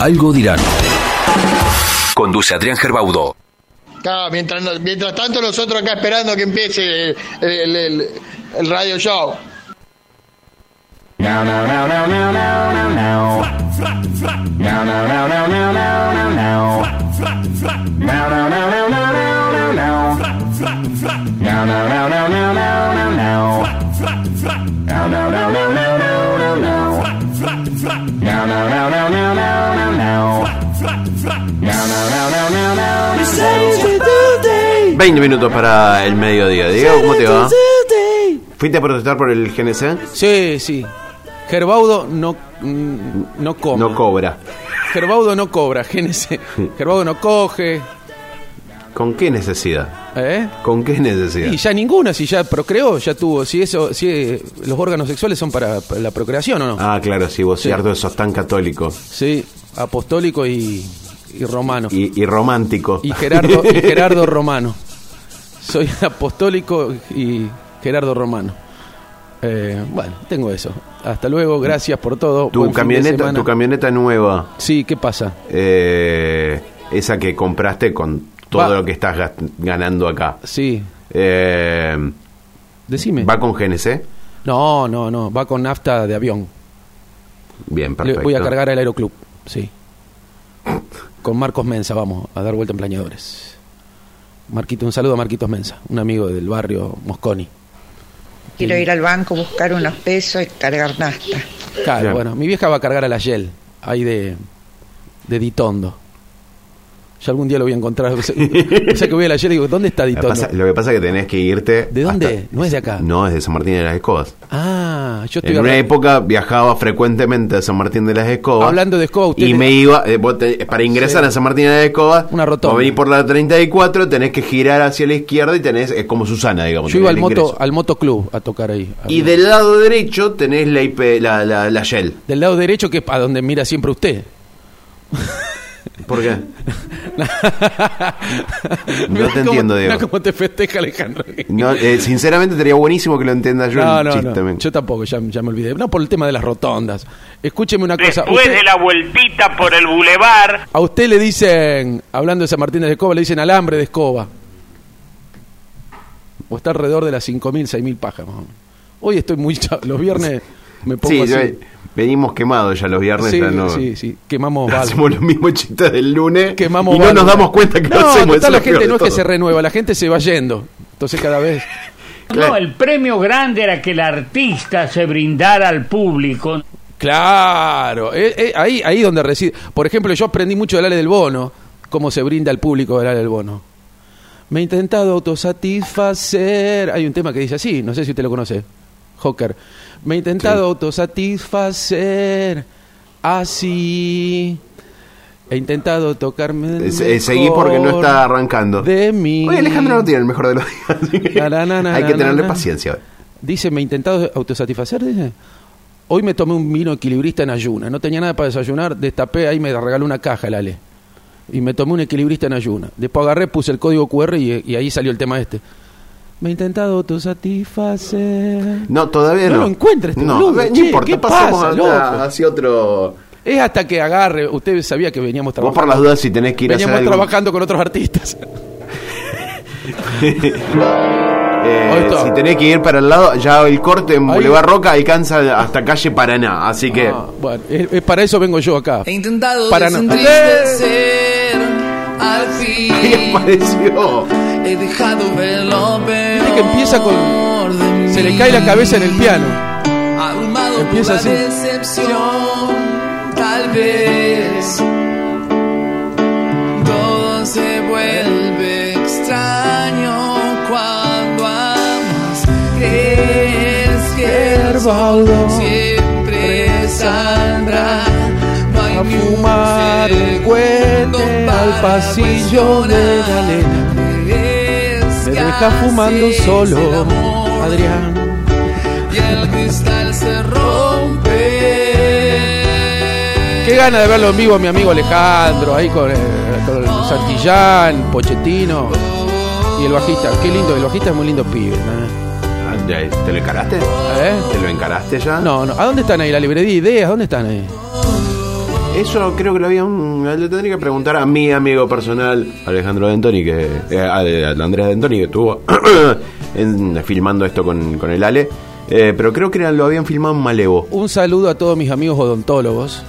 Algo dirán. Conduce Adrián Gerbaudo. Claro, mientras, tanto nosotros acá esperando que empiece el, el- el- el radio show. Now, now, now, now, now. Now, now, now, now, now, now, now, now. Now, now, now, now, now, now, now, now. 20 minutos para el mediodía. Diego, ¿cómo te va? ¿Fuiste a protestar por el GNC? Sí, sí. Gerbaudo no, mm, no come. No cobra. Gerbaudo no cobra, GNC. Gerbaudo no coge. ¿Con qué necesidad? ¿Eh? ¿Con qué necesidad? Y ya ninguna, si ya procreó, ya tuvo. Si eso, si eh, los órganos sexuales son para, para la procreación o no. Ah, claro, sí, vos Sí. cierto, sos tan católico Sí, apostólico y, y romano. y, y romántico. Y Gerardo, y Gerardo Romano. Soy apostólico y Gerardo Romano. Eh, bueno, tengo eso. Hasta luego, gracias por todo. tu Buen camioneta, tu camioneta nueva, Sí, ¿qué pasa? eh, esa que compraste con todo Va. lo que estás ganando acá, Sí, eh, decime. ¿va con GNC? No, no, no, va con nafta de avión. Bien, Le perfecto. voy a cargar al aeroclub, sí. Con Marcos Mensa vamos a dar vuelta en plañadores. Marquito, un saludo a Marquitos Mensa, un amigo del barrio Mosconi. Quiero ir al banco, buscar unos pesos y cargar nafta. Claro, Bien. bueno, mi vieja va a cargar a la Yel, ahí de, de Ditondo. Yo algún día lo voy a encontrar. O sea, que voy a la Yel y digo, ¿dónde está Lo que, Ditondo? pasa, lo que pasa es que tenés que irte. ¿De dónde? hasta- No es de acá. No, es de San Martín de las Escobas. Ah, yo estoy En una época viajaba frecuentemente a San Martín de las Escobas. Hablando de escoba, usted Y me iba, eh, te- para ingresar Sí. a San Martín de las Escobas, Una rotonda. vos venís por la 34, tenés que girar hacia la izquierda y tenés, es como Susana, digamos. Yo iba al moto, ingreso. al motoclub a tocar ahí. Y del lado derecho tenés la IP, la, la, la Shell. Del lado derecho, que es a donde mira siempre usted. ¿Por qué? Mirá te entiendo, Diego. cómo te festeja Alejandro. No, eh, sinceramente sería buenísimo que lo entienda yo No, el no, no. también. Yo tampoco, ya, ya me olvidé. No, por el tema de las rotondas. Escúcheme una cosa. Después Usted- de la vueltita por el bulevar, A usted le dicen, hablando de San Martín de Escoba, le dicen alambre de escoba. O está alrededor de las 5.000, 6.000 pajas. más o menos. Hoy estoy muy... Los viernes me pongo Sí, así. yo- venimos quemados ya los viernes. sí, ya no, sí, sí. Quemamos. Hacemos los mismos chistes del lunes Quemamos y no nos damos cuenta que no, lo hacemos. total, la gente no es que se renueva, la gente se va yendo. Entonces cada vez... no, el premio grande era que el artista se brindara al público. Claro, eh, eh, ahí ahí donde reside. Por ejemplo, yo aprendí mucho del Ale del Bono, cómo se brinda al público del Ale del Bono. Me he intentado autosatisfacer. Hay un tema que dice así, no sé si usted lo conoce, Hawker. Me he intentado autosatisfacer así. He intentado tocarme. el Eh, se- seguí porque no mejor está arrancando. De mí. Oye, Alejandro no tiene el mejor de los días. Na, na, na, hay que tenerle paciencia. Dice, me he intentado autosatisfacer, dice. Hoy me tomé un vino equilibrista en ayuna. No tenía nada para desayunar, destapé, ahí me regaló una caja el Ale. Y me tomé un equilibrista en ayuna. Después agarré, puse el código QR y, y ahí salió el tema este. Me he intentado autosatisfacer. No, todavía No no. lo encuentra este No, no che, importa, ¿qué pasemos pasa, a- hacia otro. Es hasta que agarre. Usted sabía que veníamos Vos trabajando. por las dudas si tenés que ir a hacer veníamos trabajando con otros artistas. Eh, si tenés que ir para el lado, ya el corte en Ahí. Boulevard Roca alcanza hasta calle Paraná. Así que. Ah, bueno, es- es para eso vengo yo acá. He intentado Para no- desentristecer al ¿Qué pareció? He dejado ver lo peor Viste que empieza con- de. Se le cae la cabeza en el piano. Abrumado Empieza por así. la decepción, tal vez todo se vuelve extraño cuando amas. Crees que el sol siempre saldrá. No hay a fumar segundo cohete al pasillo de cuestionar. galena. Deja fumando solo. Adrián. y el cristal se rompe. Qué gana de verlo en vivo a mi amigo Alejandro, ahí con, eh, con Santillán, Pochettino y el bajista. Qué lindo, el bajista es muy lindo pibe. ¿no? Ah, ¿Te lo encaraste? ¿Eh? ¿Te lo encaraste ya? No, no. ¿A dónde están ahí? La librería de ideas, ¿dónde están ahí? Eso creo que lo había un- le tendría que preguntar a mi amigo personal, Alejandro Dentoni, que eh, a- a Andrea Dentoni, que estuvo en- filmando esto con, con el Ale. Eh, pero creo que era- lo habían filmado en Malevo. Un saludo a todos mis amigos odontólogos.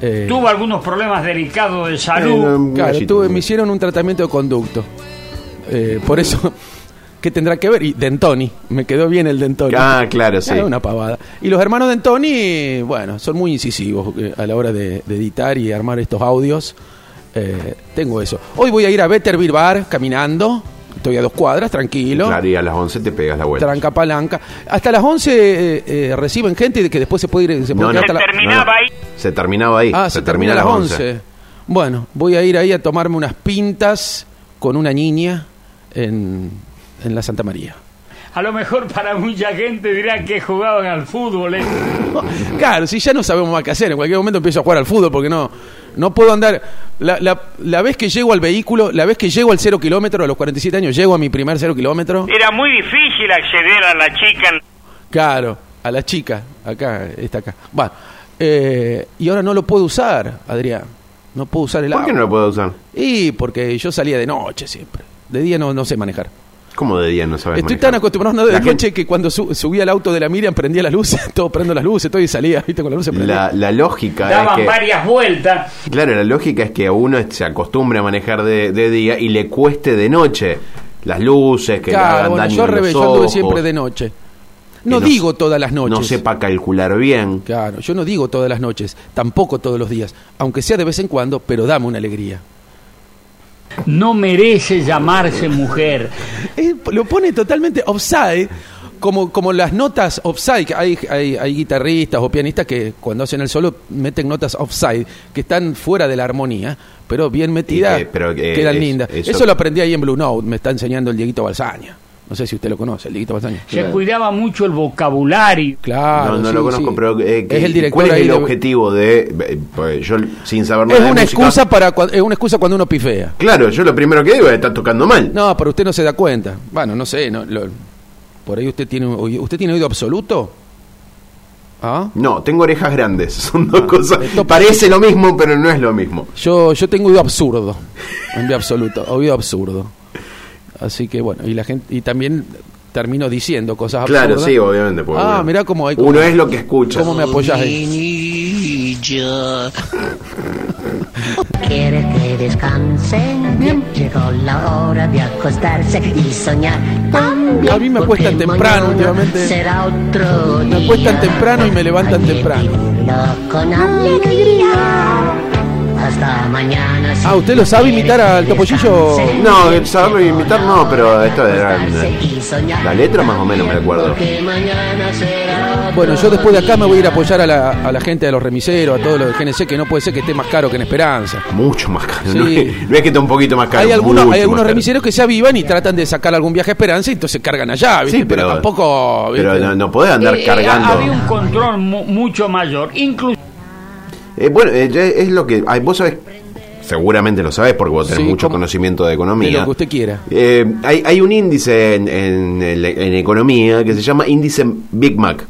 Eh, Tuvo algunos problemas delicados de Eh, salud. no, claro, tuve- me hicieron un tratamiento de conducto. Eh, por eso, ¿qué tendrá que ver? Y Dentoni, me quedó bien el Dentoni. Ah, claro, sí. Ah, una pavada. Y los hermanos Dentoni, bueno, son muy incisivos eh, a la hora de, de editar y armar estos audios. Eh, tengo eso. Hoy voy a ir a Betterville Bar caminando. Estoy a dos cuadras, tranquilo. Claro, y a las 11 te pegas la vuelta. Tranca palanca. Hasta las 11 eh, eh, reciben gente y que después se puede ir. Se puede No, no. hasta la- terminaba ahí. Se terminaba ahí. Ah, se, termina a las 11. Bueno, voy a ir ahí a tomarme unas pintas con una niña en, en la Santa María. A lo mejor para mucha gente dirá que jugaban al fútbol. ¿eh? Claro, si ya no sabemos más qué hacer, en cualquier momento empiezo a jugar al fútbol porque no, no puedo andar. La, la, la vez que llego al vehículo, la vez que llego al cero kilómetro, a los 47 años, llego a mi primer cero kilómetro. Era muy difícil acceder a la chica. Claro, a la chica, acá, está acá. Va, eh, y ahora no lo puedo usar, Adrián. No puedo usar el ¿Por qué auto. no lo puedo usar? Y porque yo salía de noche siempre. De día no, no sé manejar. ¿Cómo de día no sabes Estoy manejar? tan acostumbrado a andar de La noche gente- que cuando su- subía al auto de la Miriam prendía las luces, todo prendo las luces, todo y salía, viste, con las luces prendidas. La, la lógica Daban es que... varias vueltas. Claro, la lógica es que a uno se acostumbre a manejar de, de día y le cueste de noche. Las luces, que le Claro, hagan bueno, daño yo revés, los yo anduve siempre de noche. que No digo todas las noches. No sepa calcular bien. Claro, yo no digo todas las noches, tampoco todos los días, aunque sea de vez en cuando, pero dame una alegría. No merece llamarse mujer. Eh, lo pone totalmente offside, como, como las notas offside. que Hay, hay, hay guitarristas o pianistas que cuando hacen el solo meten notas offside, que están fuera de la armonía, pero bien metidas, que- pero que quedan es- lindas. eso- Eso... lo aprendí ahí en Blue Note, me está enseñando el Dieguito Balsaña. No sé si usted lo conoce, el Dieguito Balsaña. Se cuidaba mucho el vocabulario. Claro, no, no sí, lo conozco, sí. pero eh, es el director ¿cuál es el de- objetivo de...? eh, pues yo, sin saber nada Es de una música- excusa para es una excusa cuando uno pifea. Claro, yo lo primero que digo es estar tocando mal. No, pero usted no se da cuenta. Bueno, no sé, no, lo- por ahí usted tiene usted tiene oído absoluto. ¿Ah? No, tengo orejas grandes. Son dos cosas. esto- Parece lo mismo, pero no es lo mismo. Yo yo tengo oído absurdo, en de absoluto, oído absurdo. Así que bueno, y la gente y también termino diciendo cosas absurdas. Claro, sí, obviamente. porque, Ah, bueno, mirá cómo hay como- Uno es lo que escucha. ¿Cómo me apoyas ahí? Quiere que descansen bien. Llegó la hora de acostarse y soñar también. A mí me acuestan temprano últimamente. Será otro Me acuestan temprano y me levantan temprano. vivirlo con alegría. Hasta mañana. si Ah, ¿usted lo sabe imitar al Topollillo? No, saberlo imitar no, pero esto era la letra más o menos me acuerdo. Bueno, yo después de acá me voy a ir a apoyar a la, a la gente de los remiseros, a todos los de GNC, que no puede ser que esté más caro que en Esperanza. Mucho más caro. Sí. No, es, no es que está un poquito más caro. hay algunos, hay algunos caro. remiseros que se avivan y tratan de sacar algún viaje a Esperanza y entonces cargan allá, ¿viste? Sí, pero, pero- tampoco. ¿viste? Pero no, no podés andar Eh, eh, cargando. había un control mu- mucho mayor. Incluso Eh, bueno, eh, es lo que. ay, vos sabés. Seguramente lo sabés porque vos tenés Sí, mucho como- conocimiento de economía. de lo que usted quiera. Eh, hay, hay un índice en, en el- en economía que se llama índice Big Mac.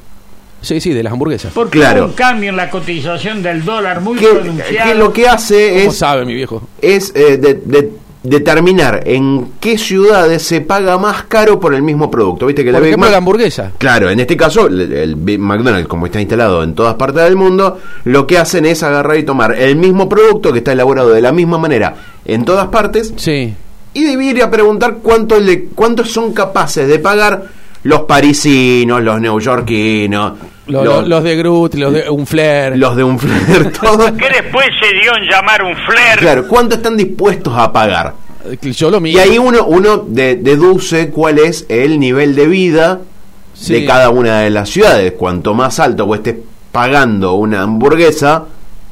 Sí, sí, de las hamburguesas. porque Claro. hubo un cambio en la cotización del dólar muy Que, pronunciado. que lo que hace ¿Cómo es, sabe, mi viejo? es eh, de- de- determinar en qué ciudades se paga más caro por el mismo producto. ¿Viste que la Por Big ejemplo, Mac- la hamburguesa. Claro, en este caso, el, el Big McDonald's, como está instalado en todas partes del mundo, lo que hacen es agarrar y tomar el mismo producto que está elaborado de la misma manera en todas partes Sí. y y a preguntar cuánto le, cuántos son capaces de pagar los parisinos, los neoyorquinos, Los, los, los- de Groot, los de un flair. los de un flair, todos. que después se dio en llamar un flair. Claro, ¿cuánto están dispuestos a pagar? Yo lo Y mismo. ahí uno, uno de- deduce cuál es el nivel de vida Sí. de cada una de las ciudades. Cuanto más alto vos estés pagando una hamburguesa,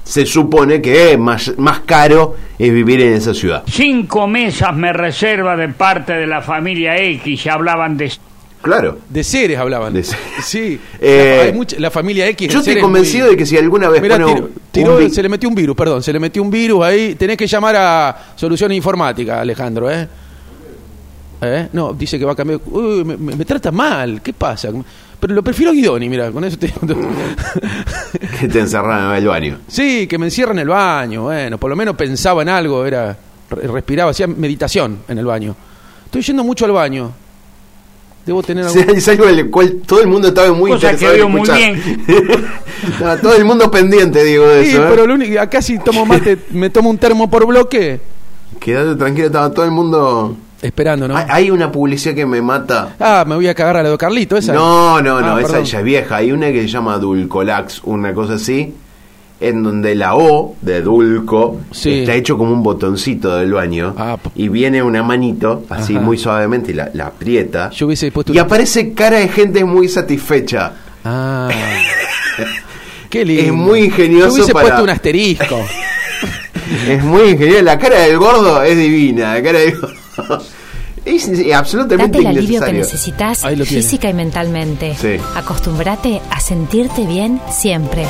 se supone que más, más caro es vivir en esa ciudad. Cinco mesas me reserva de parte de la familia X. Ya hablaban de Claro. De seres hablaban. De se- Sí. Eh, La- hay mucha- la familia X. Yo estoy seres convencido muy- de que si alguna vez Mirá, tiró- tiró- se le metió un virus, perdón, se le metió un virus ahí. Tenés que llamar a Soluciones Informáticas, Alejandro, ¿eh? ¿Eh? No, dice que va a cambiar. Uy, me, me- me trata mal, ¿qué pasa? Pero lo prefiero a Guidoni, mira, con eso te. Que te encerraron en el baño. Sí, que me encierra en el baño, bueno, por lo menos pensaba en algo, era re- respiraba, hacía meditación en el baño. Estoy yendo mucho al baño. Debo tener Sí, algún... es algo en el cual todo el mundo estaba muy Cosa que interesado en veo muy escuchar. Estaba todo el mundo pendiente, digo, de Sí, eso. ¿eh? pero lo único, acá si tomo mate, me tomo un termo por bloque, Quédate tranquilo, estaba todo el mundo... esperando, ¿no? Hay, hay una publicidad que me mata. Ah, me voy a cagar a la de Carlito, esa. No, no, no, Ah, esa perdón. ya es vieja. Hay una que se llama Dulcolax, una cosa así, en donde la O de Dulco Sí. está hecho como un botoncito del baño Ah, y viene una manito, así Ajá. muy suavemente, y la, la aprieta. Yo hubiese puesto Y aparece cara de gente muy satisfecha. Ah. Qué lindo. Es muy ingenioso Yo hubiese para- puesto un asterisco. Es muy ingenioso. La cara del gordo es divina. La cara del gordo es es absolutamente Date el alivio que necesitas física y mentalmente. Sí. Acostúmbrate a sentirte bien siempre.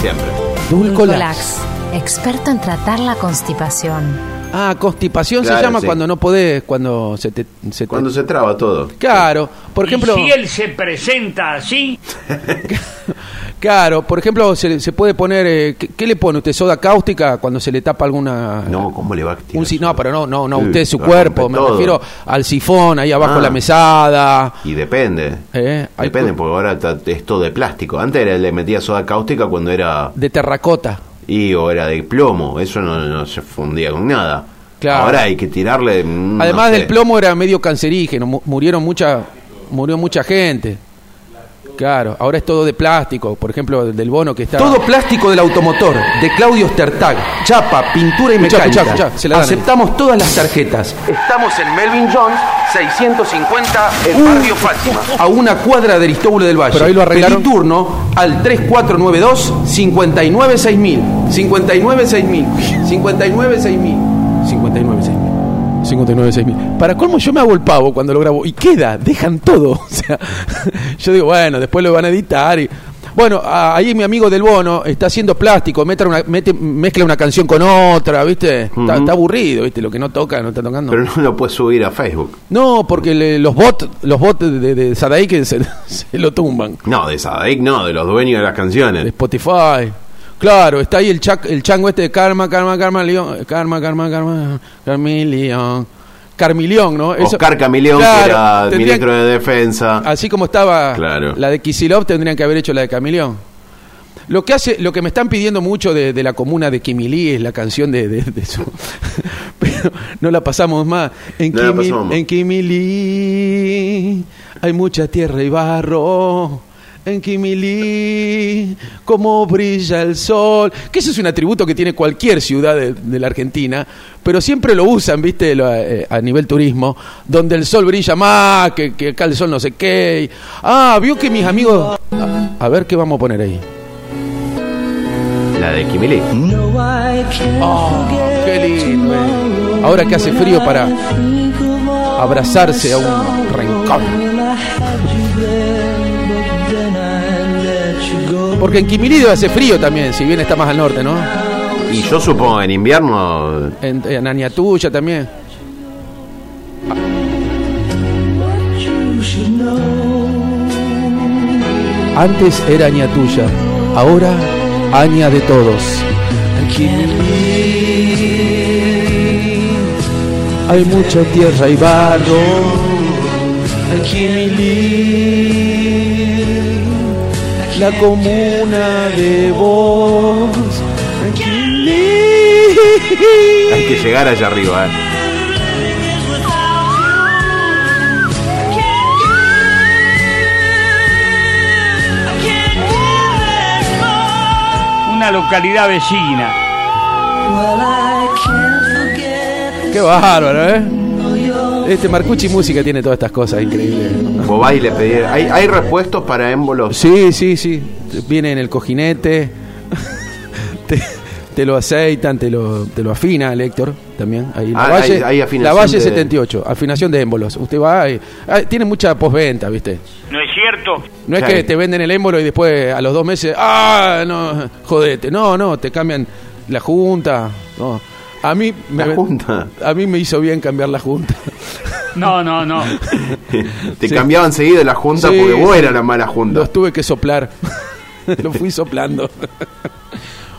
Siempre. Dulcolax. experto en tratar la constipación. Ah, constipación Claro, se llama sí. cuando no podés, cuando se te... se te- Cuando se traba todo. Claro, por ejemplo... Y si él se presenta así, Claro, por ejemplo, se, se puede poner... eh, ¿qué, qué le pone usted? ¿Soda cáustica cuando se le tapa alguna... No, ¿cómo le va a Un, no, pero no, no, no, usted su cuerpo, me todo. refiero al sifón, ahí abajo Ah. la mesada. Y depende. Eh, Depende, porque ahora es todo de plástico. Antes era- le metía soda cáustica cuando era. De terracota. Y o era de plomo. Eso no, no se fundía con nada. Claro. Ahora hay que tirarle. mm, no Además sé. del plomo era medio cancerígeno, mu- murieron mucha, murió mucha gente. Claro, ahora es todo de plástico, por ejemplo, del bono que está... Todo plástico del automotor, de Claudio Stertag, chapa, pintura y Escuchá, mecánica. escuchá, escuchá, se la dan. Aceptamos todas las tarjetas. Estamos en Melvin Jones, 650, en Barrio Fátima, a una cuadra de Aristóbulo del Valle. Pero ahí lo arreglaron. Pedí turno al 3492 596.000, 596.000, 596.000. 59 6.000. 59 6.000. Para colmo yo me hago el pavo cuando lo grabo y queda, dejan todo. O sea, yo digo, bueno, después lo van a editar y bueno, ahí mi amigo del Bono está haciendo plástico, mete una, mete- mezcla una canción con otra, ¿viste? Está, está aburrido, ¿viste? Lo que no toca, no está tocando. Pero no lo puedes subir a Facebook. No, porque le- los bots, los bots de, de, Sadaik se, se lo tumban. No, de Sadaic no, de los dueños de las De canciones. Spotify. Claro, está ahí el, chac- el chango este de Karma, Karma, Karma, León. Karma, Karma, Karma, Carmilión. Carmilión, ¿no? Eso- Oscar Camilión, Claro, que era tendrían- ministro de Defensa. Así como estaba Claro. la de Kisilov, tendrían que haber hecho la de Camilión. Lo que hace, lo que me están pidiendo mucho de, de la comuna de Kimilí es la canción de, de, de su- pero no la pasamos más. En, No la Kimi- pasamos más. en Kimilí hay mucha tierra y barro. En Kimilí, como brilla el sol. Que eso es un atributo que tiene cualquier ciudad de, de la Argentina, pero siempre lo usan, viste, Lo, eh, a nivel turismo, donde el sol brilla más, que, que acá el sol no sé qué. y- ah, vio que mis amigos. A, a ver qué vamos a poner ahí. La de Kimili. Oh, qué lindo. eh. Ahora que hace frío para abrazarse a un rencor. Porque en Quimilí hace frío también, si bien está más al norte, ¿no? Y yo supongo en invierno. En, en Añatuya también. Antes era Añatuya, ahora Aña de todos. Hay mucha tierra y barro. La comuna de vos. Hay que llegar allá arriba, ¿eh? una localidad vecina. Qué bárbaro, ¿eh? Este Marcucci Música tiene todas estas cosas increíbles. Vos vas y le pedís. ¿Hay, hay repuestos para émbolos? Sí, sí, sí. Viene en el cojinete. te, te lo aceitan, te lo, te lo afina el Héctor también. Ahí la Ah, Valle, hay- hay afinación la Valle de- 78, afinación de émbolos. Usted va y. ah, tiene mucha postventa, ¿viste? ¿No es cierto? No es que te venden el émbolo y después a los dos meses, ah, no, jodete. No, no, te cambian la junta. No. A mí me, La junta. A mí me hizo bien cambiar la junta. No, no, no. Te Sí. cambiaban seguido la junta Sí, porque vos sí. eras la mala junta. Los tuve que soplar. Lo fui soplando.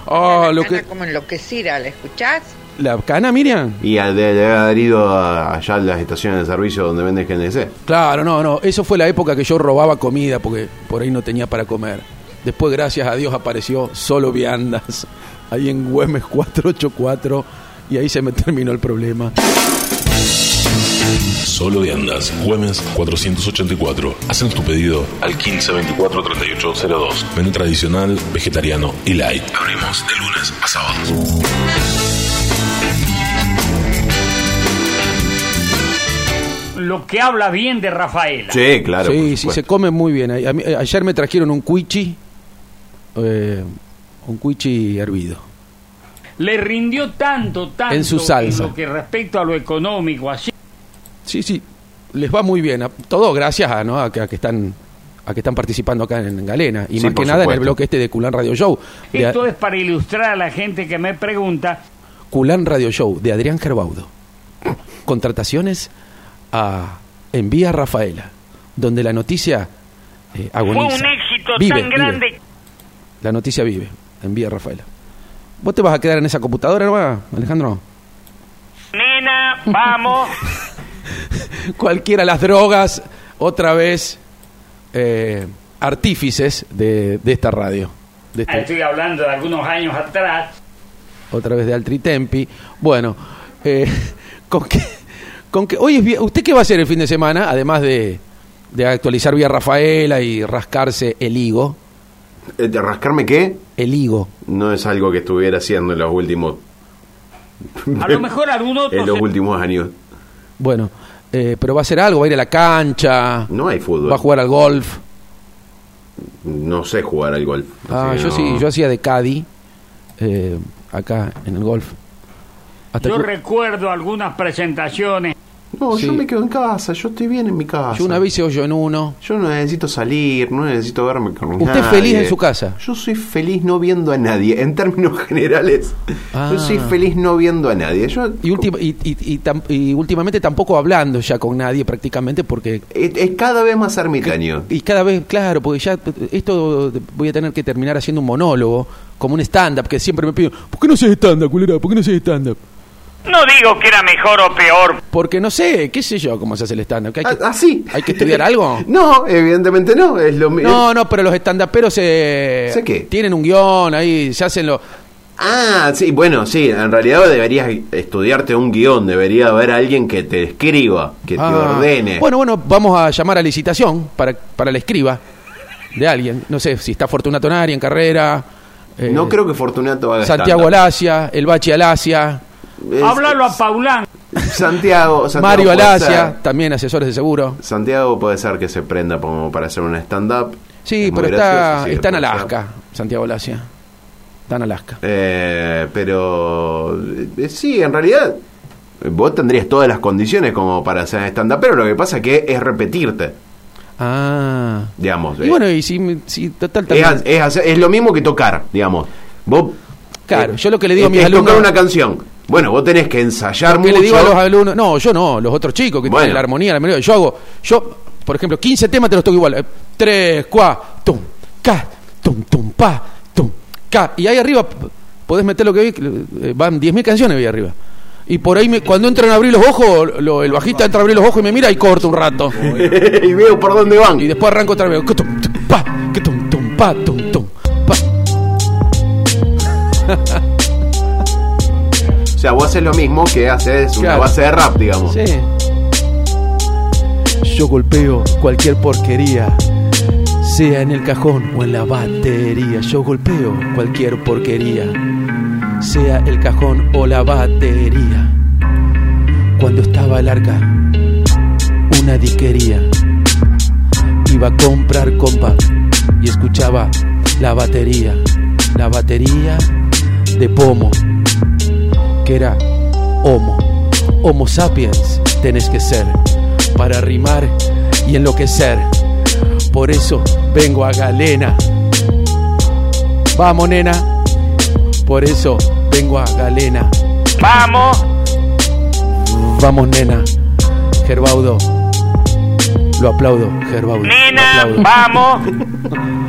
Oh, lo que... como enloquecida, ¿la escuchás? ¿La cana, Miriam? Y al de, de haber ido a- allá a las estaciones de servicio donde venden GNC. Claro, no, no. Eso fue la época que yo robaba comida porque por ahí no tenía para comer. Después, gracias a Dios, apareció solo viandas ahí en Güemes 484 y ahí se me terminó el problema. Solo de Andas, Güemes 484. Hacen tu pedido al 15 24 38 02. Menú tradicional, vegetariano y light. Abrimos de lunes a sábados. Lo que habla bien de Rafaela. Sí, claro. sí, sí, se come muy bien. A- a mí- eh, ayer me trajeron un cuichi, eh, un cuichi hervido. Le rindió tanto, tanto En su salsa. lo que respecto a lo económico, así. Sí, sí, les va muy bien. A- Todo gracias a, ¿no? a, que, a que están a que están participando acá en, Galena y Sí, más que nada en el bloque este de Culán Radio Show. De Esto es para ilustrar a la gente que me pregunta. Culán Radio Show de Adrián Gerbaudo. Contrataciones a Envía Rafaela, donde la noticia eh, agoniza. Fue un éxito Vive, tan vive. grande. La noticia vive. Envía Rafaela. ¿Vos te vas a quedar en esa computadora, no Alejandro? Nena, vamos. Cualquiera las drogas, otra vez eh, artífices de, de esta radio. De este- Estoy hablando de algunos años atrás. otra vez de Altritempi. Bueno, eh, con que, con es vie- ¿Usted qué va a hacer el fin de semana? Además de, de actualizar vía Rafaela y rascarse el higo. Eh, ¿De rascarme qué? El higo. No es algo que estuviera haciendo en los últimos. A lo mejor algún otro en los se- últimos años. Bueno, eh, pero va a hacer algo, va a ir a la cancha, No hay fútbol. va a jugar al golf. No sé jugar al golf. Ah, yo sí, yo hacía de caddy eh, acá en el golf. Hasta Yo que- recuerdo algunas presentaciones. No, Sí. yo me quedo en casa, yo estoy bien en mi casa. yo una vez hice hoyo en uno. Yo no necesito salir, no necesito verme con ¿Usted nadie. feliz en su casa? Yo soy feliz no viendo a nadie. En términos generales, Ah. yo soy feliz no viendo a nadie. Yo, Y, última- y, y- y tam- y últimamente tampoco hablando ya con nadie prácticamente porque... es, es cada vez más ermitaño. Y cada vez, claro, porque ya esto voy a tener que terminar haciendo un monólogo, como un stand-up, que siempre me piden, ¿por qué no haces stand-up, culera? ¿Por qué no haces stand-up? No digo que era mejor o peor. Porque no sé, qué sé yo cómo se hace el stand-up. que hay, que, Ah, ¿Así? ¿Hay que estudiar algo? No, evidentemente no. Es lo No, no, pero los stand-uperos se... ¿Sé qué? tienen un guion ahí, se hacen lo... Ah, sí, bueno, sí, en realidad deberías estudiarte un guion, debería haber alguien que te escriba, que te Ah, ordene. Bueno, bueno, vamos a llamar a licitación para, para la escriba de alguien. No sé si está Fortunato Nari en carrera. eh, no creo que Fortunato haga Santiago. Alasia, el Bachi Alasia, Es- Háblalo a Paulán. Santiago, Santiago Mario Alasia, también asesores de seguro. Santiago puede ser que se prenda como para hacer un stand-up. Sí, Es pero está, sí, está en. Alaska, Santiago Alasia. Está en Alaska. Eh, pero eh, sí, en realidad eh, vos tendrías todas las condiciones como para ser stand-up, pero lo que pasa que es repetirte, Ah. digamos. Y eh. bueno, y si, si total es, también- es hacer- es lo mismo que tocar, digamos. Vos Claro, eh, yo lo que le digo a es- mis es alumnos. tocar una canción. Bueno, vos tenés que ensayar mucho. le digo a los alumnos, no, yo no, los otros chicos que Bueno. tienen la armonía, la melodía. Yo hago, yo, por ejemplo, 15 temas te los toco igual. eh, tres, cuatro, tum, ca, tum, tum, pa, tum, ca. Y ahí arriba podés meter lo que vi, eh, van 10.000 canciones ahí arriba. Y por ahí, me- cuando entran a abrir los ojos, lo- el bajista entra a abrir los ojos y me mira y corto un rato. y veo por dónde van. Y después arranco otra vez. que tum, tum, pa, que tum, tum, pa, tum, sea, vos haces lo mismo que haces una base de rap, digamos. Sí. Yo golpeo cualquier porquería, sea en el cajón o en la batería. Yo golpeo cualquier porquería, sea el cajón o la batería. Cuando estaba el arca, una diquería. Iba a comprar compa y escuchaba la batería, la batería de pomo, era homo. Homo sapiens tenés que ser para rimar y enloquecer. Por eso vengo a Galena. Vamos, nena. Por eso vengo a Galena. Vamos. Vamos, nena. Gerbaudo. Lo aplaudo, Gerbaudo. Nena, lo aplaudo. vamos.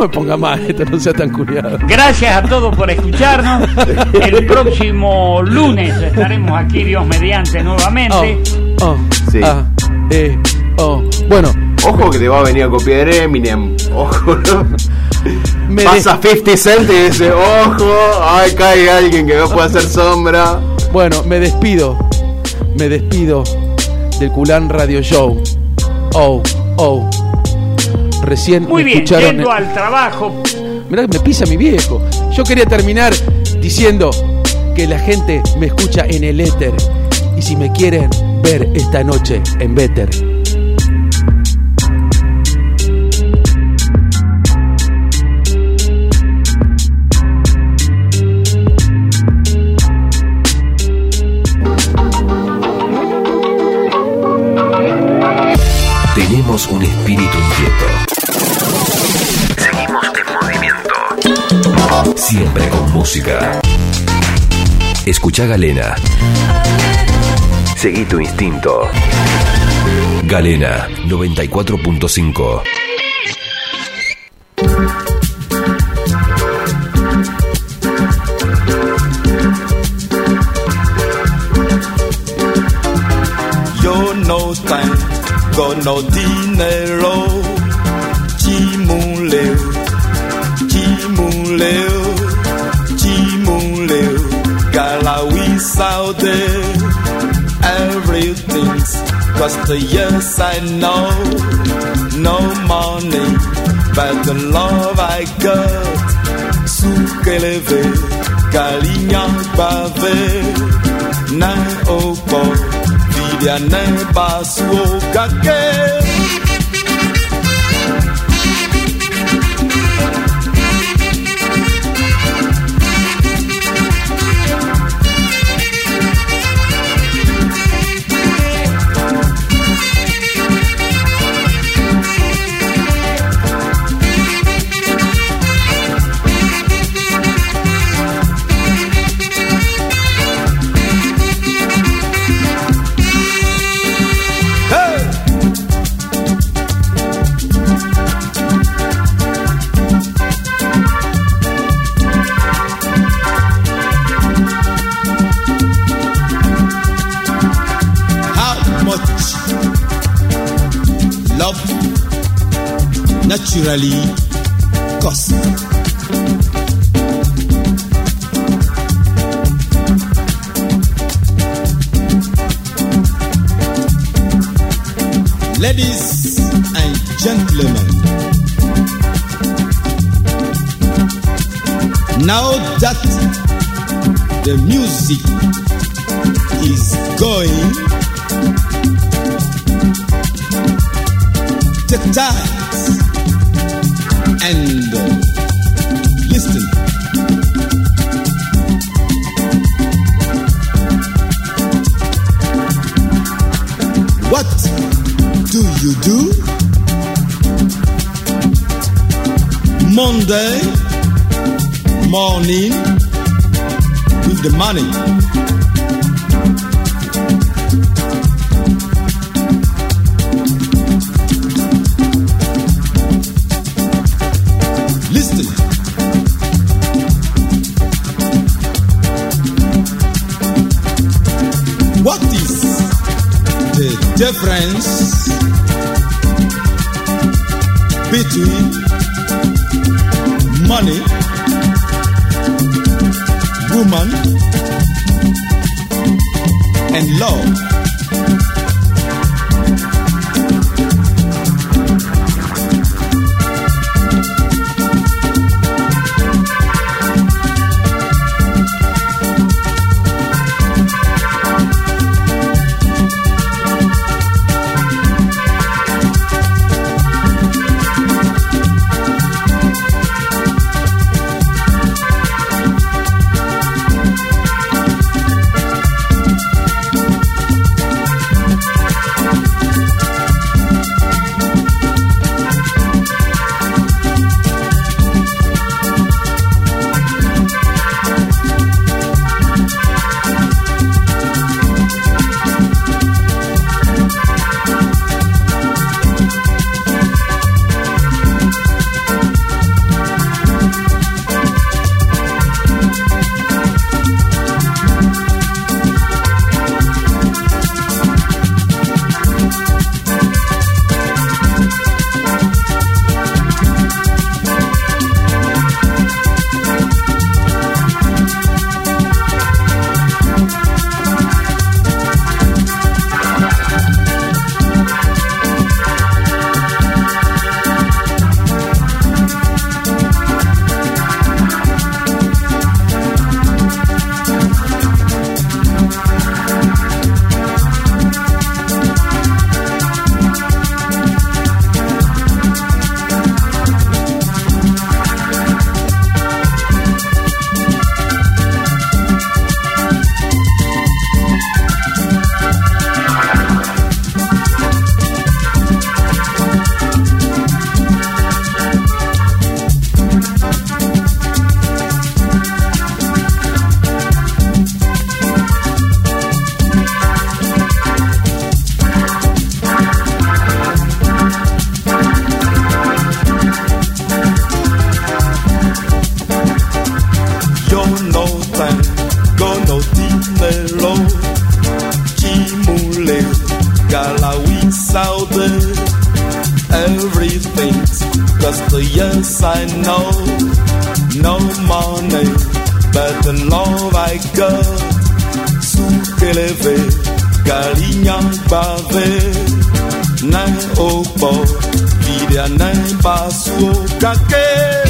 No me ponga mal, esto no sea tan curiado. Gracias a todos por escucharnos. El próximo lunes estaremos aquí, Dios mediante, nuevamente. Oh, Sí. ah, eh, oh. Bueno, Ojo que te va a venir a copiar Eminem. Ojo, ¿no? me Pasa 50 Cent y dice, ojo, ay, cae alguien que no puede hacer sombra. Bueno, me despido. Me despido del Culán Radio Show. Oh, oh. Recién Muy me bien, escucharon. yendo al trabajo. Mirá que me pisa mi viejo. Yo quería terminar diciendo que la gente me escucha en el éter. Y si me quieren ver esta noche en Better. Tenemos un espíritu música. Escucha Galena. Seguí tu instinto. Galena 94.5. Yo no tengo no dinero, the years I know, no money, but the love I got. Souk élevé, Calignac bavé, nain au port, Viviane Basso, Gaguet. ali. Do? Monday morning with the money. Listen. What is the difference between money, woman, and love? nem passo o caqueiro.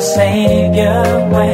Savior.